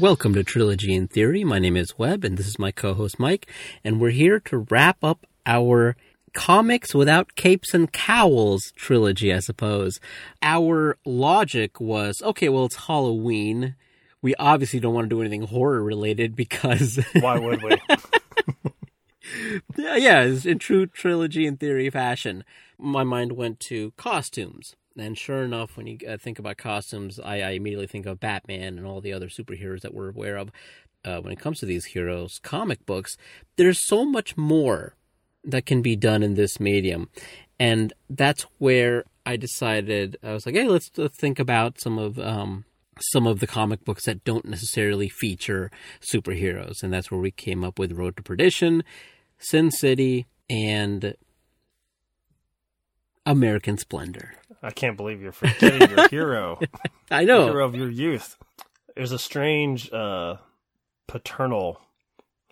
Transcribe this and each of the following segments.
Welcome to Trilogy in Theory. My name is Webb, and this is my co host Mike, and we're here to wrap up our comics without capes and cowls trilogy, I suppose. Our logic was okay, well, it's Halloween. We obviously don't want to do anything horror related because. Why would we? yeah, yeah, in true trilogy in theory fashion, my mind went to costumes. And sure enough, when you uh, think about costumes, I, I, immediately think of Batman and all the other superheroes that we're aware of. Uh, when it comes to these heroes, comic books, there's so much more that can be done in this medium. And that's where I decided, I was like, hey, let's think about some of um, some of the comic books that don't necessarily feature superheroes. And that's where we came up with Road to Perdition, Sin City, and American Splendor. I can't believe you're forgetting your hero. I know. hero of your youth. There's a strange uh, paternal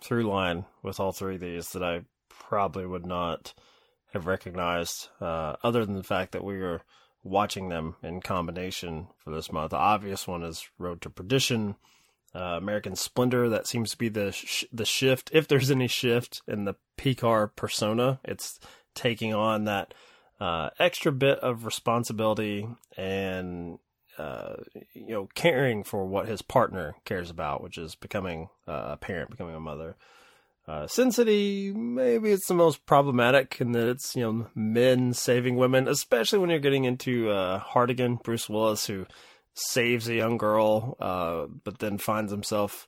through line with all three of these that I probably would not have recognized, uh, other than the fact that we were watching them in combination for this month. The obvious one is Road to Perdition, uh, American Splendor. That seems to be the sh- the shift, if there's any shift in the Pekar persona. It's taking on that uh, extra bit of responsibility and uh, you know caring for what his partner cares about, which is becoming uh, a parent, becoming a mother. Uh, Sin City, maybe it's the most problematic in that it's you know men saving women, especially when you're getting into uh, Hartigan, Bruce Willis, who saves a young girl, uh, but then finds himself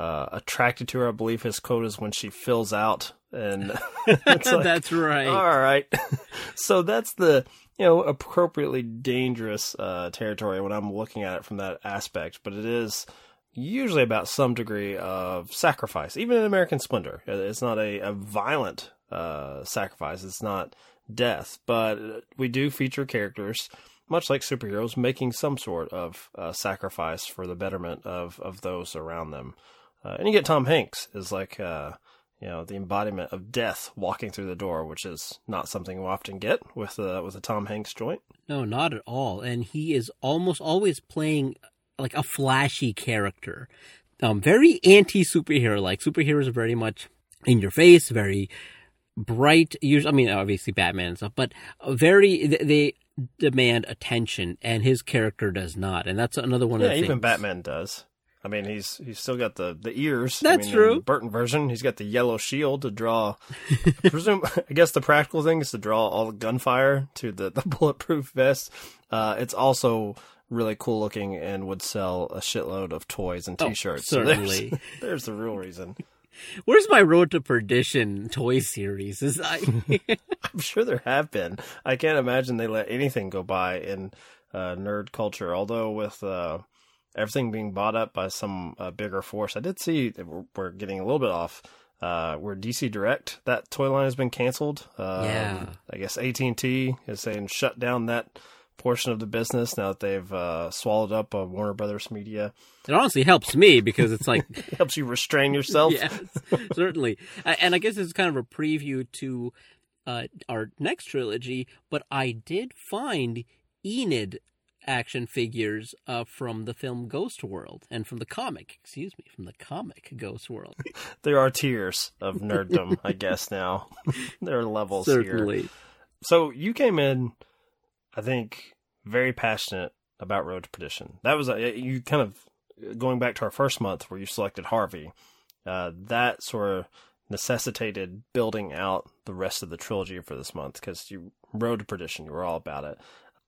uh, attracted to her. I believe his quote is when she fills out, and like, that's right. All right, so that's the you know appropriately dangerous uh, territory when I'm looking at it from that aspect, but it is usually about some degree of sacrifice. Even in American Splendor, it's not a, a violent uh, sacrifice. It's not death, but we do feature characters, much like superheroes, making some sort of uh, sacrifice for the betterment of, of those around them. Uh, and you get Tom Hanks is like, uh, you know, the embodiment of death walking through the door, which is not something you often get with a, with a Tom Hanks joint. No, not at all. And he is almost always playing like a flashy character. Um, very anti superhero like. Superheroes are very much in your face, very bright. Usually, I mean, obviously Batman and stuff, but very they demand attention, and his character does not. And that's another one yeah, of the even things. Batman does. I mean, he's he's still got the, the ears. That's I mean, true. Burton version, he's got the yellow shield to draw. I presume, I guess the practical thing is to draw all the gunfire to the, the bulletproof vest. Uh, it's also really cool looking and would sell a shitload of toys and t-shirts. Oh, certainly. So there's, there's, the real reason. Where's my Road to Perdition toy series? Is I I'm sure there have been. I can't imagine they let anything go by in uh, nerd culture. Although with uh, everything being bought up by some uh, bigger force, I did see that we're, we're getting a little bit off. Uh, where DC Direct that toy line has been canceled. Um, yeah, I guess AT and T is saying shut down that portion of the business now that they've uh, swallowed up uh, Warner Brothers Media. It honestly helps me because it's like it helps you restrain yourself. yes, certainly. And I guess this is kind of a preview to uh, our next trilogy. But I did find Enid action figures uh, from the film Ghost World and from the comic, excuse me, from the comic Ghost World. there are tiers of nerddom, I guess. Now there are levels certainly. Here. So you came in I think, very passionate about Road to Perdition. That was a, you kind of going back to our first month where you selected Harvey. Uh, that sort of necessitated building out the rest of the trilogy for this month because you Road to Perdition, you were all about it.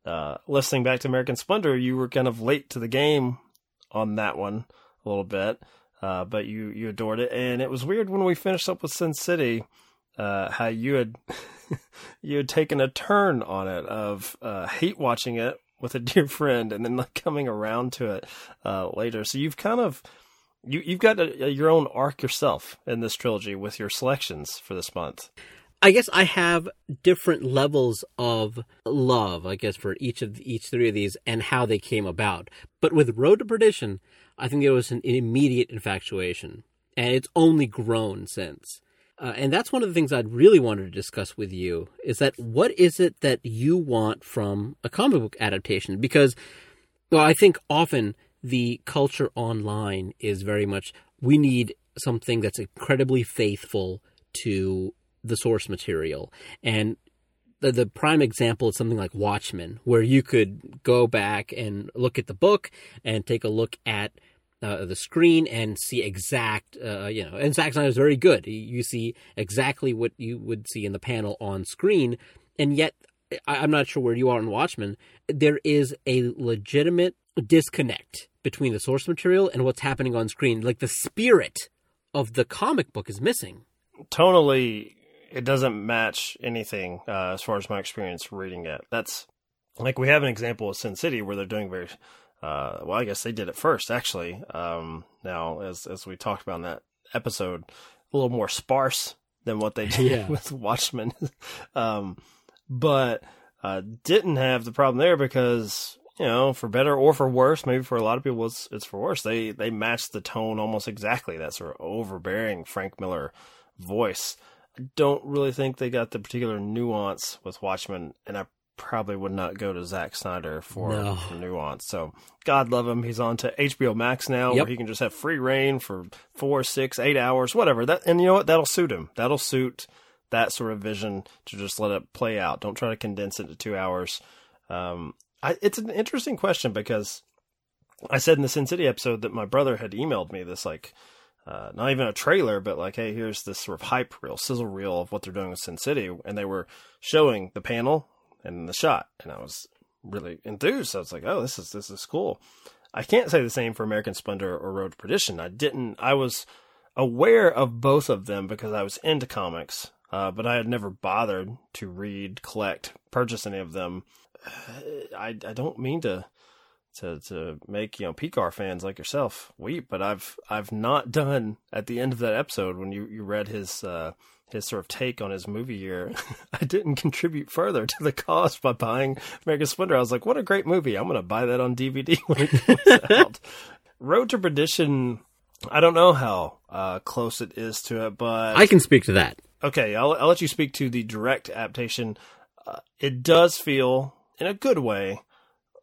Uh, listening back to American Splendor, you were kind of late to the game on that one a little bit, uh, but you you adored it, and it was weird when we finished up with Sin City uh, how you had you had taken a turn on it of uh, hate watching it with a dear friend and then like coming around to it uh, later. So you've kind of you you've got a, a, your own arc yourself in this trilogy with your selections for this month. I guess I have different levels of love, I guess, for each of each three of these and how they came about. But with Road to Perdition, I think there was an immediate infatuation, and it's only grown since. Uh, and that's one of the things I'd really wanted to discuss with you is that what is it that you want from a comic book adaptation? Because, well, I think often the culture online is very much we need something that's incredibly faithful to the source material. And the, the prime example is something like Watchmen, where you could go back and look at the book and take a look at uh, the screen and see exact, uh, you know, and Zack Snyder is very good. You see exactly what you would see in the panel on screen, and yet I'm not sure where you are in Watchmen. There is a legitimate disconnect between the source material and what's happening on screen. Like the spirit of the comic book is missing. Tonally, it doesn't match anything uh, as far as my experience reading it. That's like we have an example of Sin City where they're doing very uh, well. I guess they did it first, actually. Um, now, as as we talked about in that episode, a little more sparse than what they did yeah. with Watchmen, um, but uh, didn't have the problem there because you know, for better or for worse, maybe for a lot of people it's it's for worse. They they matched the tone almost exactly. That sort of overbearing Frank Miller voice. I don't really think they got the particular nuance with Watchmen, and I probably would not go to Zack Snyder for, no. for nuance. So God love him. He's on to HBO Max now, yep. where he can just have free reign for four, six, eight hours, whatever. That and you know what? That'll suit him. That'll suit that sort of vision to just let it play out. Don't try to condense it to two hours. Um, I, it's an interesting question because I said in the Sin City episode that my brother had emailed me this like uh, not even a trailer, but like, hey, here's this sort of hype reel, sizzle reel of what they're doing with Sin City, and they were showing the panel and the shot, and I was really enthused. I was like, oh, this is this is cool. I can't say the same for American Splendor or Road to Perdition. I didn't. I was aware of both of them because I was into comics, uh, but I had never bothered to read, collect, purchase any of them. I I don't mean to to to make you know Pekar fans like yourself weep, but I've I've not done at the end of that episode when you you read his uh, his sort of take on his movie year. I didn't contribute further to the cause by buying American Splendor. I was like, what a great movie! I'm going to buy that on DVD when it comes out. Road to Perdition. I don't know how uh, close it is to it, but I can speak to that. Okay, I'll, I'll let you speak to the direct adaptation. Uh, it does feel in a good way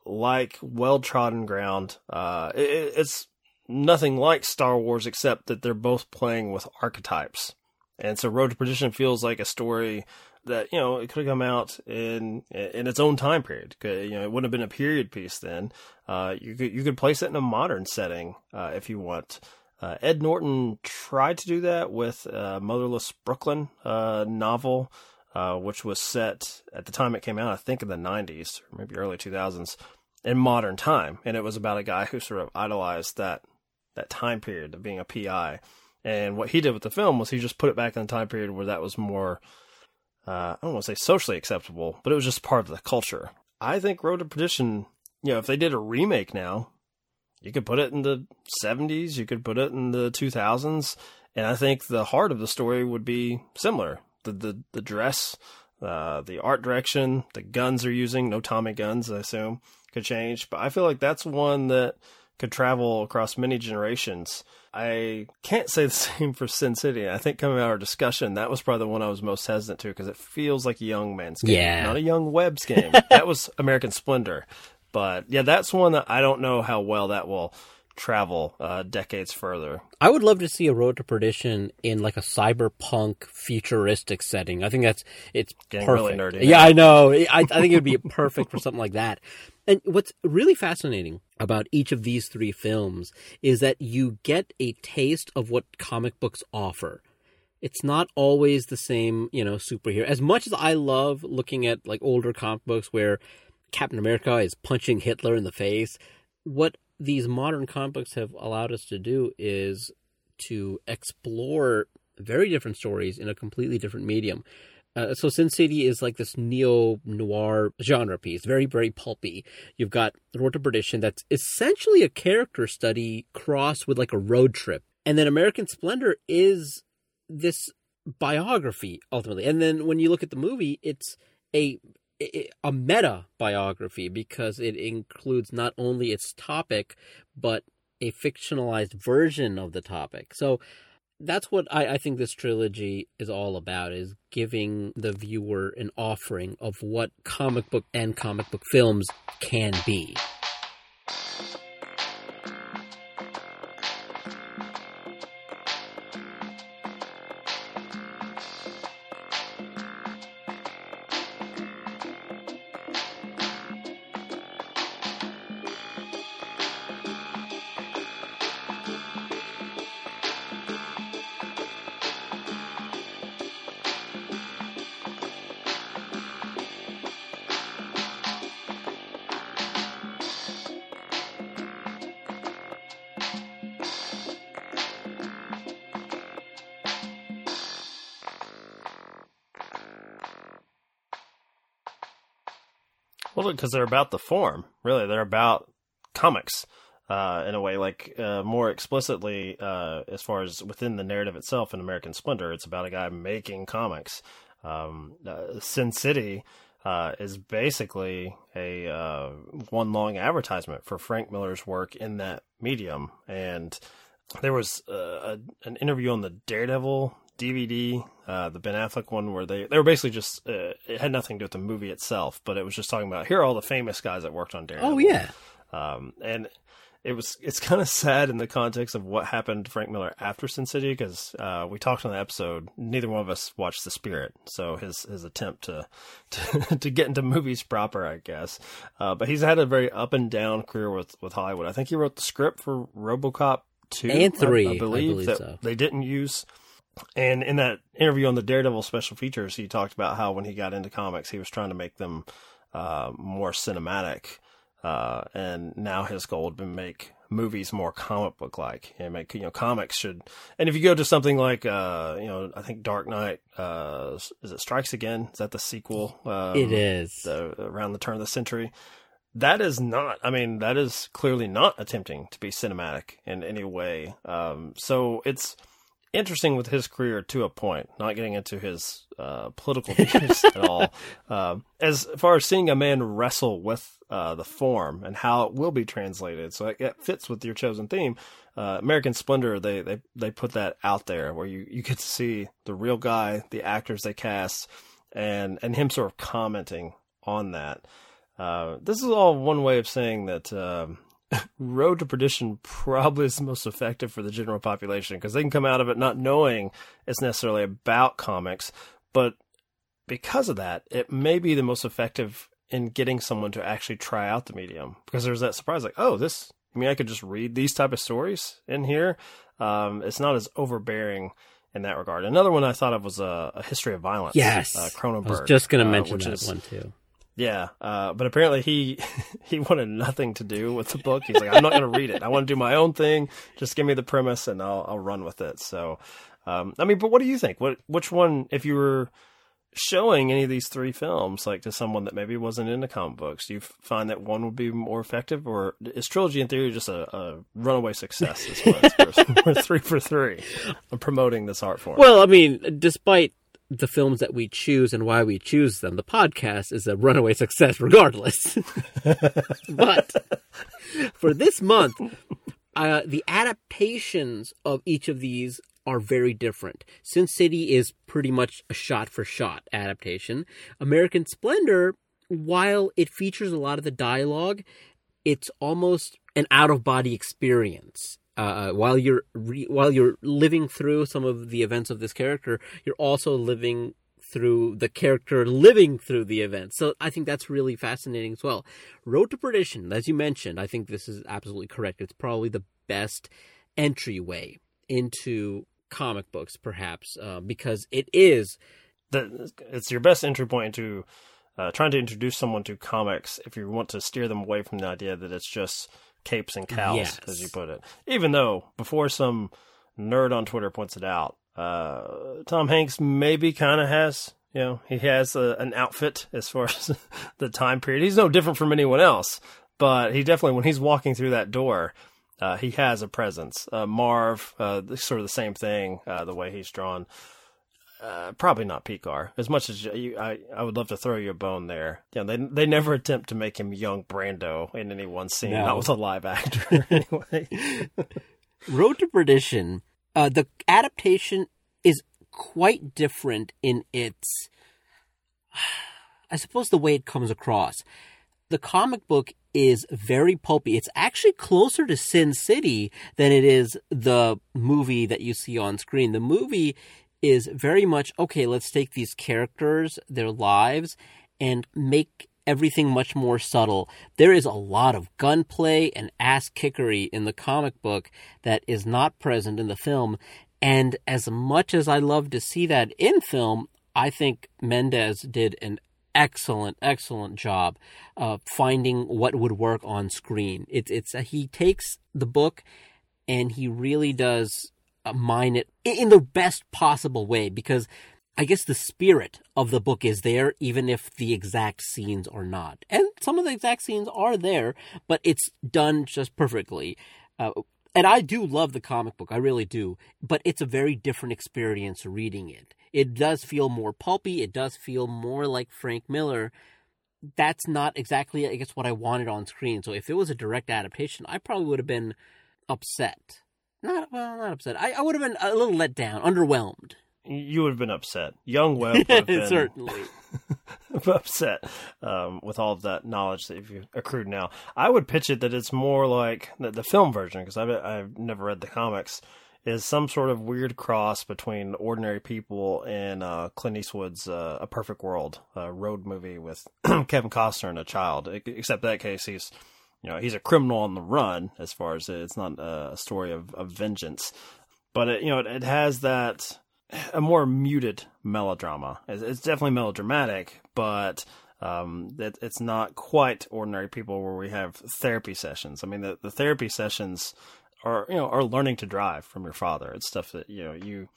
like well trodden ground. Uh, it, it's nothing like Star Wars except that they're both playing with archetypes. And so Road to Perdition feels like a story that, you know, it could have come out in in its own time period. You know, it wouldn't have been a period piece then. Uh, you could you could place it in a modern setting uh, if you want. Uh, Ed Norton tried to do that with uh, Motherless Brooklyn uh, novel uh, which was set at the time it came out, I think in the 90s or maybe early 2000s, in modern time. And it was about a guy who sort of idolized that that time period of being a PI. And what he did with the film was he just put it back in the time period where that was more, uh, I don't want to say socially acceptable, but it was just part of the culture. I think Road to Perdition, you know, if they did a remake now, you could put it in the 70s, you could put it in the 2000s, and I think the heart of the story would be similar the the, the dress, uh, the art direction, the guns they're using. No Tommy guns, I assume, could change. But I feel like that's one that could travel across many generations. I can't say the same for Sin City. I think coming out of our discussion, that was probably the one I was most hesitant to because it feels like a young man's game, yeah. not a young Webb's game. that was American Splendor. But yeah, that's one that I don't know how well that will travel uh, decades further. I would love to see a Road to Perdition in like a cyberpunk futuristic setting. I think that's it's Getting perfect. Really nerdy. Yeah, I know. I, I think it would be perfect for something like that. And what's really fascinating about each of these three films is that you get a taste of what comic books offer. It's not always the same, you know, superhero. As much as I love looking at like older comic books where Captain America is punching Hitler in the face, what these modern comic books have allowed us to do is to explore very different stories in a completely different medium. Uh, so Sin City is like this neo noir genre piece, very very pulpy. You've got Road to Perdition, that's essentially a character study crossed with like a road trip, and then American Splendor is this biography ultimately. And then when you look at the movie, it's a a meta biography because it includes not only its topic but a fictionalized version of the topic. So that's what I, I, think this trilogy is all about is giving the viewer an offering of what comic book and comic book films can be. Well, because they're about the form, really. They're about comics uh, in a way, like uh, more explicitly, uh, as far as within the narrative itself in American Splendor, it's about a guy making comics. Um, uh, Sin City uh, is basically a uh, one long advertisement for Frank Miller's work in that medium. And there was uh, a, an interview on the Daredevil DVD, uh, the Ben Affleck one, where they they were basically just uh, it had nothing to do with the movie itself, but it was just talking about here are all the famous guys that worked on Daredevil. Oh yeah, um, and it was it's kind of sad in the context of what happened to Frank Miller after Sin City because uh, we talked on the episode. Neither one of us watched The Spirit, so his his attempt to to, to get into movies proper, I guess. Uh, but he's had a very up and down career with with Hollywood. I think he wrote the script for RoboCop two and three, I, I, believe, I believe that so. they didn't use. And in that interview on the Daredevil special features, he talked about how when he got into comics, he was trying to make them uh, more cinematic. Uh, and now his goal would be make movies more comic book like and make you know comics should and if you go to something like uh you know i think dark knight uh is it strikes again? Is that the sequel um, it is. the, around the turn of the century? That is not i mean that is clearly not attempting to be cinematic in any way. Um so it's interesting with his career to a point not getting into his uh political views at all um as far as seeing a man wrestle with uh, the form and how it will be translated. So it, it fits with your chosen theme. Uh, American Splendor, they, they, they put that out there where you, you get to see the real guy, the actors they cast, and, and him sort of commenting on that. Uh, this is all one way of saying that, um, Road to Perdition probably is the most effective for the general population because they can come out of it not knowing it's necessarily about comics, but because of that, it may be the most effective in getting someone to actually try out the medium because there's that surprise like oh this i mean i could just read these type of stories in here? Um, it's not as overbearing in that regard. Another one i thought of was a, a history of violence yes. uh, cronenberg i was just going to uh, mention which that is, one too yeah, uh, but apparently he he wanted nothing to do with the book. He's like, I'm not going to read it. I want to do my own thing. Just give me the premise, and I'll I'll run with it. So, um, I mean, but what do you think? What which one, if you were showing any of these three films like to someone that maybe wasn't into comic books do you find that one would be more effective or is trilogy in theory just a, a runaway success as well we're three for three i'm promoting this art form well i mean despite the films that we choose and why we choose them the podcast is a runaway success regardless but for this month uh, the adaptations of each of these are very different. Sin City is pretty much a shot for shot adaptation. American Splendor, while it features a lot of the dialogue, it's almost an out of body experience. Uh, while you're re- while you're living through some of the events of this character, you're also living through the character living through the events. So I think that's really fascinating as well. Road to Perdition, as you mentioned, I think this is absolutely correct. It's probably the best entryway into comic books, perhaps, uh, because it is. The, it's your best entry point into uh, trying to introduce someone to comics if you want to steer them away from the idea that it's just capes and cowls, Yes. as you put it. Even though, before some nerd on Twitter points it out, uh, Tom Hanks maybe kind of has, you know, he has a, an outfit as far as the time period. He's no different from anyone else, but he definitely, when he's walking through that door, uh, he has a presence. Uh, Marv, uh, sort of the same thing, uh, the way he's drawn. Uh, probably not Pekar. As much as you, I, I would love to throw you a bone there. Yeah, they they never attempt to make him young Brando in any one scene. No. Not with a live actor, anyway. Road to Perdition, uh, the adaptation is quite different in its, I suppose, the way it comes across. The comic book is very pulpy. It's actually closer to Sin City than it is the movie that you see on screen. The movie is very much okay, let's take these characters, their lives, and make everything much more subtle. There is a lot of gunplay and ass kickery in the comic book that is not present in the film. And as much as I love to see that in film, I think Mendes did an excellent, excellent job of finding what would work on screen. It's it's he takes the book and he really does uh, mine it in the best possible way because I guess the spirit of the book is there, even if the exact scenes are not. And some of the exact scenes are there, but it's done just perfectly. Uh, and I do love the comic book, I really do, but it's a very different experience reading it. It does feel more pulpy, it does feel more like Frank Miller. That's not exactly, I guess, what I wanted on screen. So if it was a direct adaptation, I probably would have been upset. Not well, not upset. I, I would have been a little let down, underwhelmed. You would have been upset. Young Webb would have been certainly upset um, with all of that knowledge that you've accrued now. I would pitch it that it's more like the, the film version because I've I've never read the comics. Is some sort of weird cross between ordinary people and uh, Clint Eastwood's uh, A Perfect World, a road movie with Kevin Costner and a child. Except that case, he's you know he's a criminal on the run as far as it's not a story of, of vengeance, but it, you know it, it has that a more muted melodrama. It's definitely melodramatic, but um, it, it's not quite ordinary people where we have therapy sessions. I mean, the, the therapy sessions are you know are learning to drive from your father. It's stuff that you know you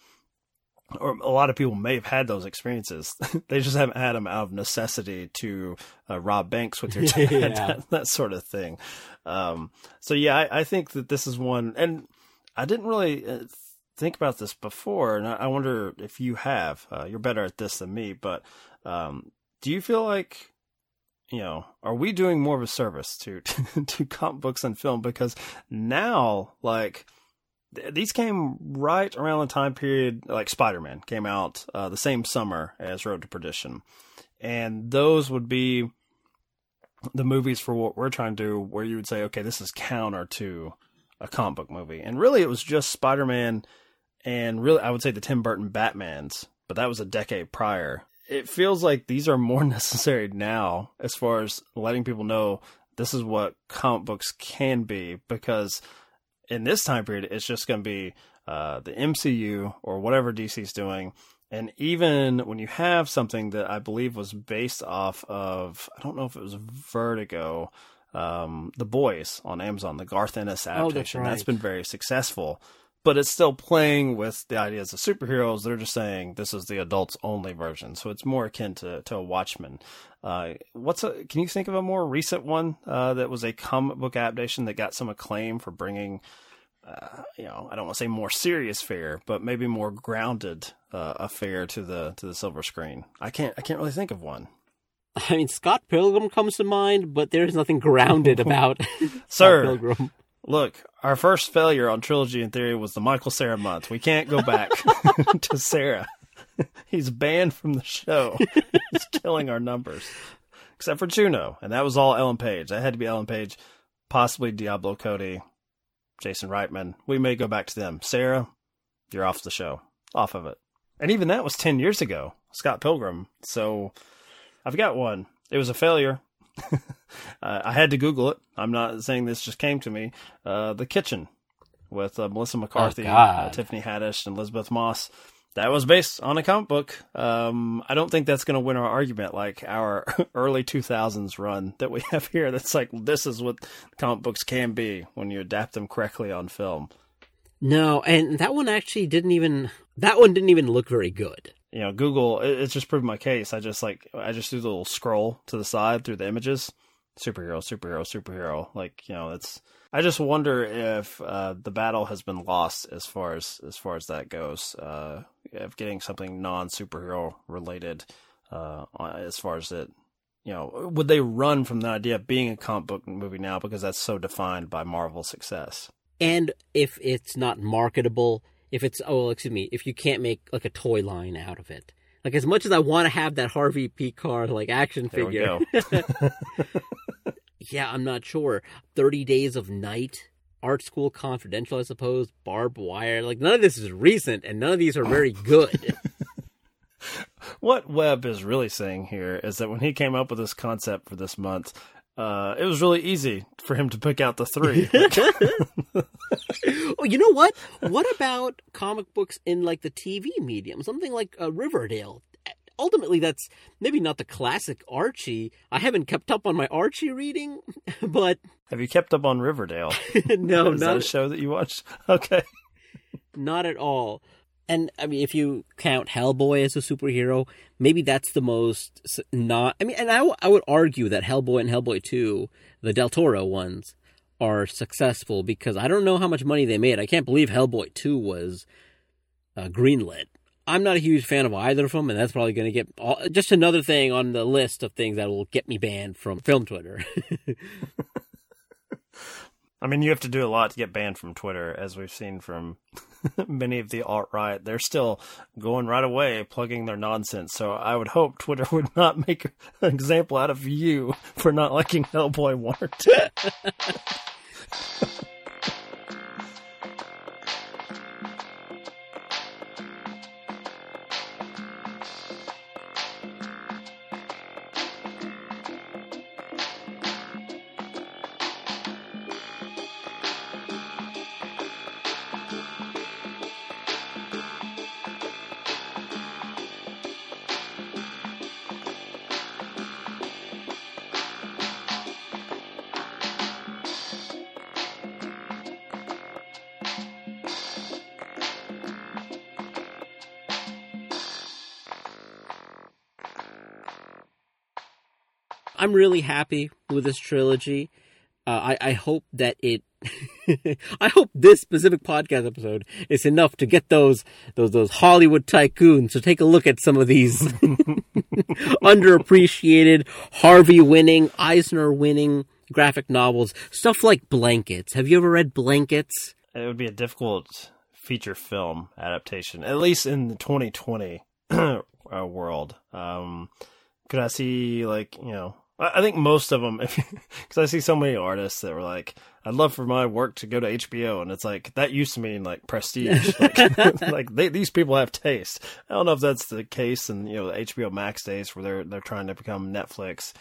or a lot of people may have had those experiences. they just haven't had them out of necessity to uh, rob banks with your dad, yeah. that, that, sort of thing. Um, so yeah, I, I, think that this is one, and I didn't really uh, think about this before, and I wonder if you have. Uh, you're better at this than me, but um, do you feel like you know, are we doing more of a service to to comic books and film because now, like, these came right around the time period like Spider-Man came out uh, the same summer as Road to Perdition, and those would be the movies for what we're trying to do, where you would say, okay, this is counter to a comic book movie, and really it was just Spider-Man and really I would say the Tim Burton Batman's, but that was a decade prior. It feels like these are more necessary now as far as letting people know this is what comic books can be because in this time period it's just going to be uh, the MCU or whatever DC's doing. And even when you have something that I believe was based off of, I don't know if it was Vertigo, um, The Boys on Amazon, the Garth Ennis adaptation. Oh, that's, right. that's been very successful but it's still playing with the ideas of superheroes. They're just saying this is the adults only version, so it's more akin to to a Watchmen. Uh, what's a? Can you think of a more recent one uh, that was a comic book adaptation that got some acclaim for bringing? Uh, you know, I don't want to say more serious fare, but maybe more grounded uh, affair to the to the silver screen. I can't I can't really think of one. I mean, Scott Pilgrim comes to mind, but there's nothing grounded about Sir, Pilgrim. Look, our first failure on Trilogy in Theory was the Michael Cera month. We can't go back to Cera. He's banned from the show. He's killing our numbers. Except for Juno, and that was all Ellen Page. That had to be Ellen Page, possibly Diablo Cody, Jason Reitman. We may go back to them. Cera, you're off the show. Off of it. And even that was 10 years ago. Scott Pilgrim. So I've got one. It was a failure. Uh, I had to Google it. I'm not saying this just came to me. Uh, the Kitchen with uh, Melissa McCarthy, oh, uh, Tiffany Haddish, and Elisabeth Moss. That was based on a comic book. Um, I don't think that's going to win our argument like our early 2000s run that we have here. That's like, this is what comic books can be when you adapt them correctly on film. No, and that one actually didn't even, that one didn't even look very good you know, Google, it's just proved my case. I just like, I just do the little scroll to the side through the images. Superhero, superhero, superhero. Like, you know, it's, I just wonder if uh, the battle has been lost as far as, as far as that goes, uh, of getting something non superhero related, uh, as far as it, you know, would they run from the idea of being a comic book movie now because that's so defined by Marvel success? And if it's not marketable, if it's oh excuse me if you can't make like a toy line out of it. Like as much as i want to have that harvey Pekar like action figure. yeah i'm not sure. 30 days of night art school confidential i suppose barbed wire like none of this is recent and none of these are very good. What webb is really saying here is that when he came up with this concept for this month uh, it was really easy for him to pick out the three. oh, you know what? What about comic books in like the TV medium? Something like uh, Riverdale. Ultimately, that's maybe not the classic Archie. I haven't kept up on my Archie reading, but have you kept up on Riverdale? no, is not that a show that you watched. Okay, not at all. And I mean, if you count Hellboy as a superhero, maybe that's the most not. I mean, and I, w- I would argue that Hellboy and Hellboy 2, the Del Toro ones, are successful because I don't know how much money they made. I can't believe Hellboy 2 was uh, greenlit. I'm not a huge fan of either of them, and that's probably going to get all, just another thing on the list of things that will get me banned from film Twitter. I mean, you have to do a lot to get banned from Twitter, as we've seen from many of the alt right. They're still going right away, plugging their nonsense. So I would hope Twitter would not make an example out of you for not liking Hellboy 1 or 2. I'm really happy with this trilogy. Uh, I, I hope that it. I hope this specific podcast episode is enough to get those those those Hollywood tycoons to take a look at some of these underappreciated Harvey winning, Eisner winning graphic novels, stuff like Blankets. Have you ever read Blankets? It would be a difficult feature film adaptation, at least in the 2020 uh, world. Um, could I see like you know I think most of them, because I see so many artists that were like, "I'd love for my work to go to HBO," and it's like that used to mean like prestige. like, like they, these people have taste. I don't know if that's the case in you know the HBO Max days where they're they're trying to become Netflix.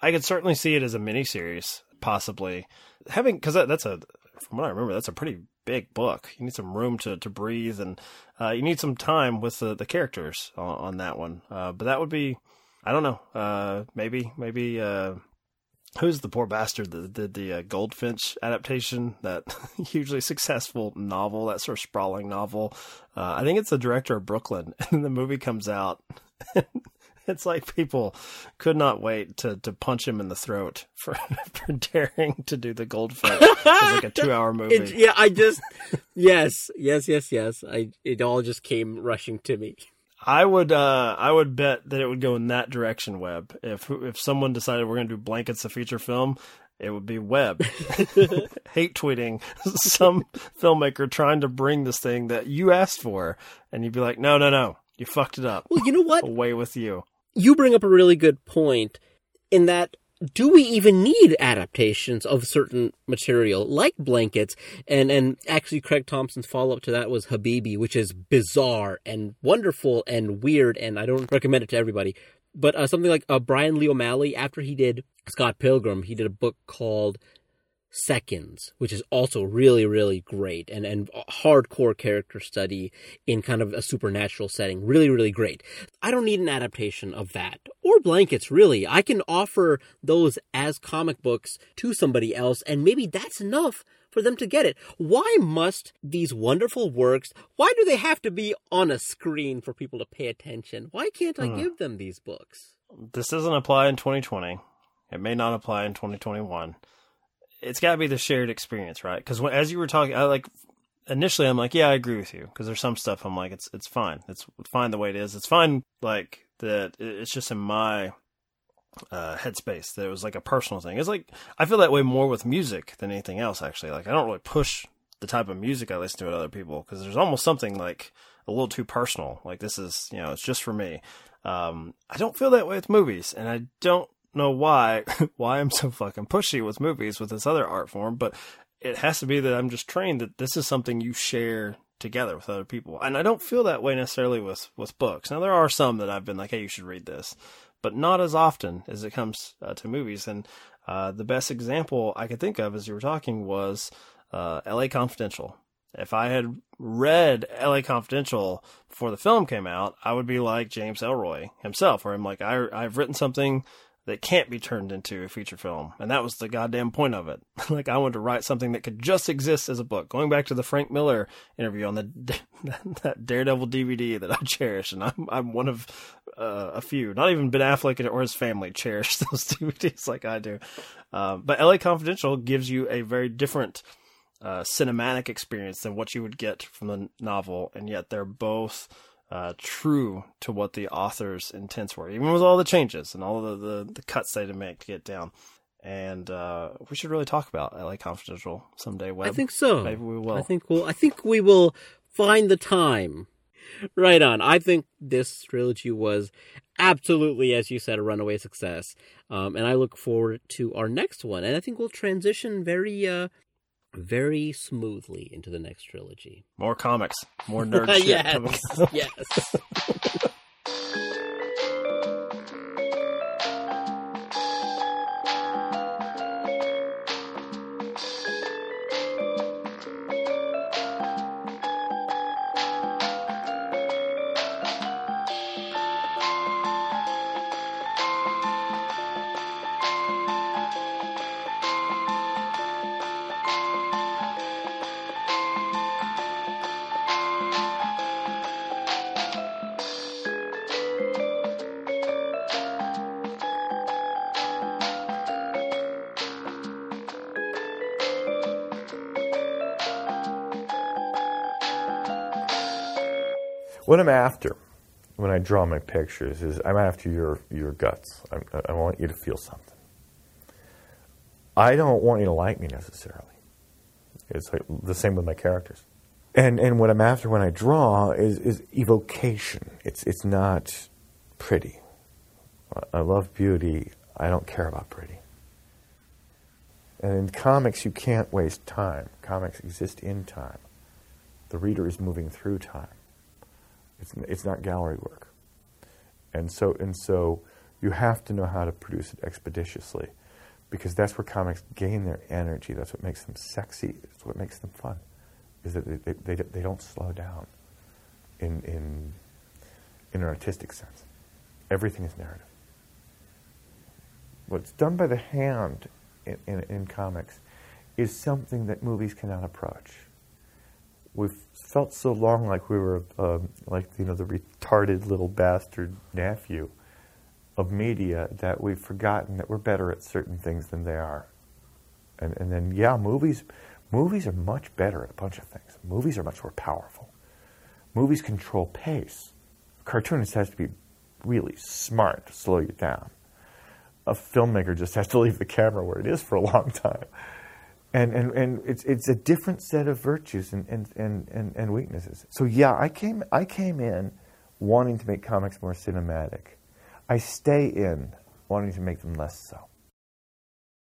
I could certainly see it as a miniseries, possibly having because that, that's a from what I remember that's a pretty big book. You need some room to to breathe, and uh, you need some time with the the characters on, on that one. Uh, but that would be I don't know. Uh, maybe, maybe, uh, who's the poor bastard that did the uh, Goldfinch adaptation, that hugely successful novel, that sort of sprawling novel? Uh, I think it's the director of Brooklyn, and the movie comes out. it's like people could not wait to, to punch him in the throat for, for daring to do the Goldfinch. It's like a two hour movie. It, yeah, I just, yes, yes, yes, yes. I, it all just came rushing to me. I would uh, I would bet that it would go in that direction. Webb, if if someone decided we're going to do blankets a feature film, it would be Webb hate tweeting some filmmaker trying to bring this thing that you asked for, and you'd be like, no, no, no, you fucked it up. Well, you know what? Away with you. You bring up a really good point in that do we even need adaptations of certain material like blankets and and actually craig thompson's follow-up to that was habibi which is bizarre and wonderful and weird and i don't recommend it to everybody but uh, something like uh, brian lee o'malley after he did scott pilgrim he did a book called Seconds, which is also really, really great and, and hardcore character study in kind of a supernatural setting. Really, really great. I don't need an adaptation of that blankets, really. I can offer those as comic books to somebody else, and maybe that's enough for them to get it. Why must these wonderful works, why do they have to be on a screen for people to pay attention? Why can't I hmm. give them these books? This doesn't apply in 2020. It may not apply in 2021 it's got to be the shared experience, right? Because as you were talking, I like initially I'm like, yeah, I agree with you because there's some stuff I'm like, it's it's fine, it's fine the way it is. It's fine like that. It's just in my uh, headspace that it was like a personal thing. It's like I feel that way more with music than anything else. Actually, like I don't really push the type of music I listen to at other people because there's almost something like a little too personal. Like this is, you know, it's just for me. Um, I don't feel that way with movies, and I don't know why why I'm so fucking pushy with movies with this other art form, but it has to be that I'm just trained that this is something you share together with other people. And I don't feel that way necessarily with with books. Now there are some that I've been like, hey, you should read this, but not as often as it comes uh, to movies. And uh, the best example I could think of as you were talking was uh, L.A. Confidential. If I had read L.A. Confidential before the film came out, I would be like James Ellroy himself, where I'm like, I, I've written something that can't be turned into a feature film. And that was the goddamn point of it. like I wanted to write something that could just exist as a book. Going back to the Frank Miller interview on the that Daredevil DVD that I cherish, and I'm I'm one of uh, a few. Not even Ben Affleck or his family cherish those DVDs like I do. Uh, but LA Confidential gives you a very different uh, cinematic experience than what you would get from the novel, and yet they're both uh, true to what the author's intents were, even with all the changes and all the, the, the cuts they had to make to get down. And uh, we should really talk about LA Confidential someday. Webb. I think so. Maybe we will. I think we'll. I think we will find the time. Right on. I think this trilogy was absolutely, as you said, a runaway success. Um, and I look forward to our next one. And I think we'll transition very, uh, very smoothly into the next trilogy. More comics, more nerd shit. yes, yes. What I'm after when I draw my pictures is I'm after your your guts. I, I want you to feel something. I don't want you to like me necessarily. It's like the same with my characters. And and what I'm after when I draw is is evocation. It's it's not pretty. I love beauty. I don't care about pretty. And in comics, you can't waste time. Comics exist in time. The reader is moving through time. It's, it's not gallery work. And so, and so you have to know how to produce it expeditiously because that's where comics gain their energy. That's what makes them sexy. That's what makes them fun, is that they, they, they, they don't slow down in, in, in an artistic sense. Everything is narrative. What's done by the hand in, in, in comics is something that movies cannot approach. We've felt so long like we were um, like you know the retarded little bastard nephew of media that we've forgotten that we're better at certain things than they are. And and then yeah, movies movies are much better at a bunch of things. Movies are much more powerful. Movies control pace. A cartoonist has to be really smart to slow you down. A filmmaker just has to leave the camera where it is for a long time and, and, and it's, it's a different set of virtues and, and, and, and, weaknesses. So yeah, I came, I came in wanting to make comics more cinematic. I stay in wanting to make them less so.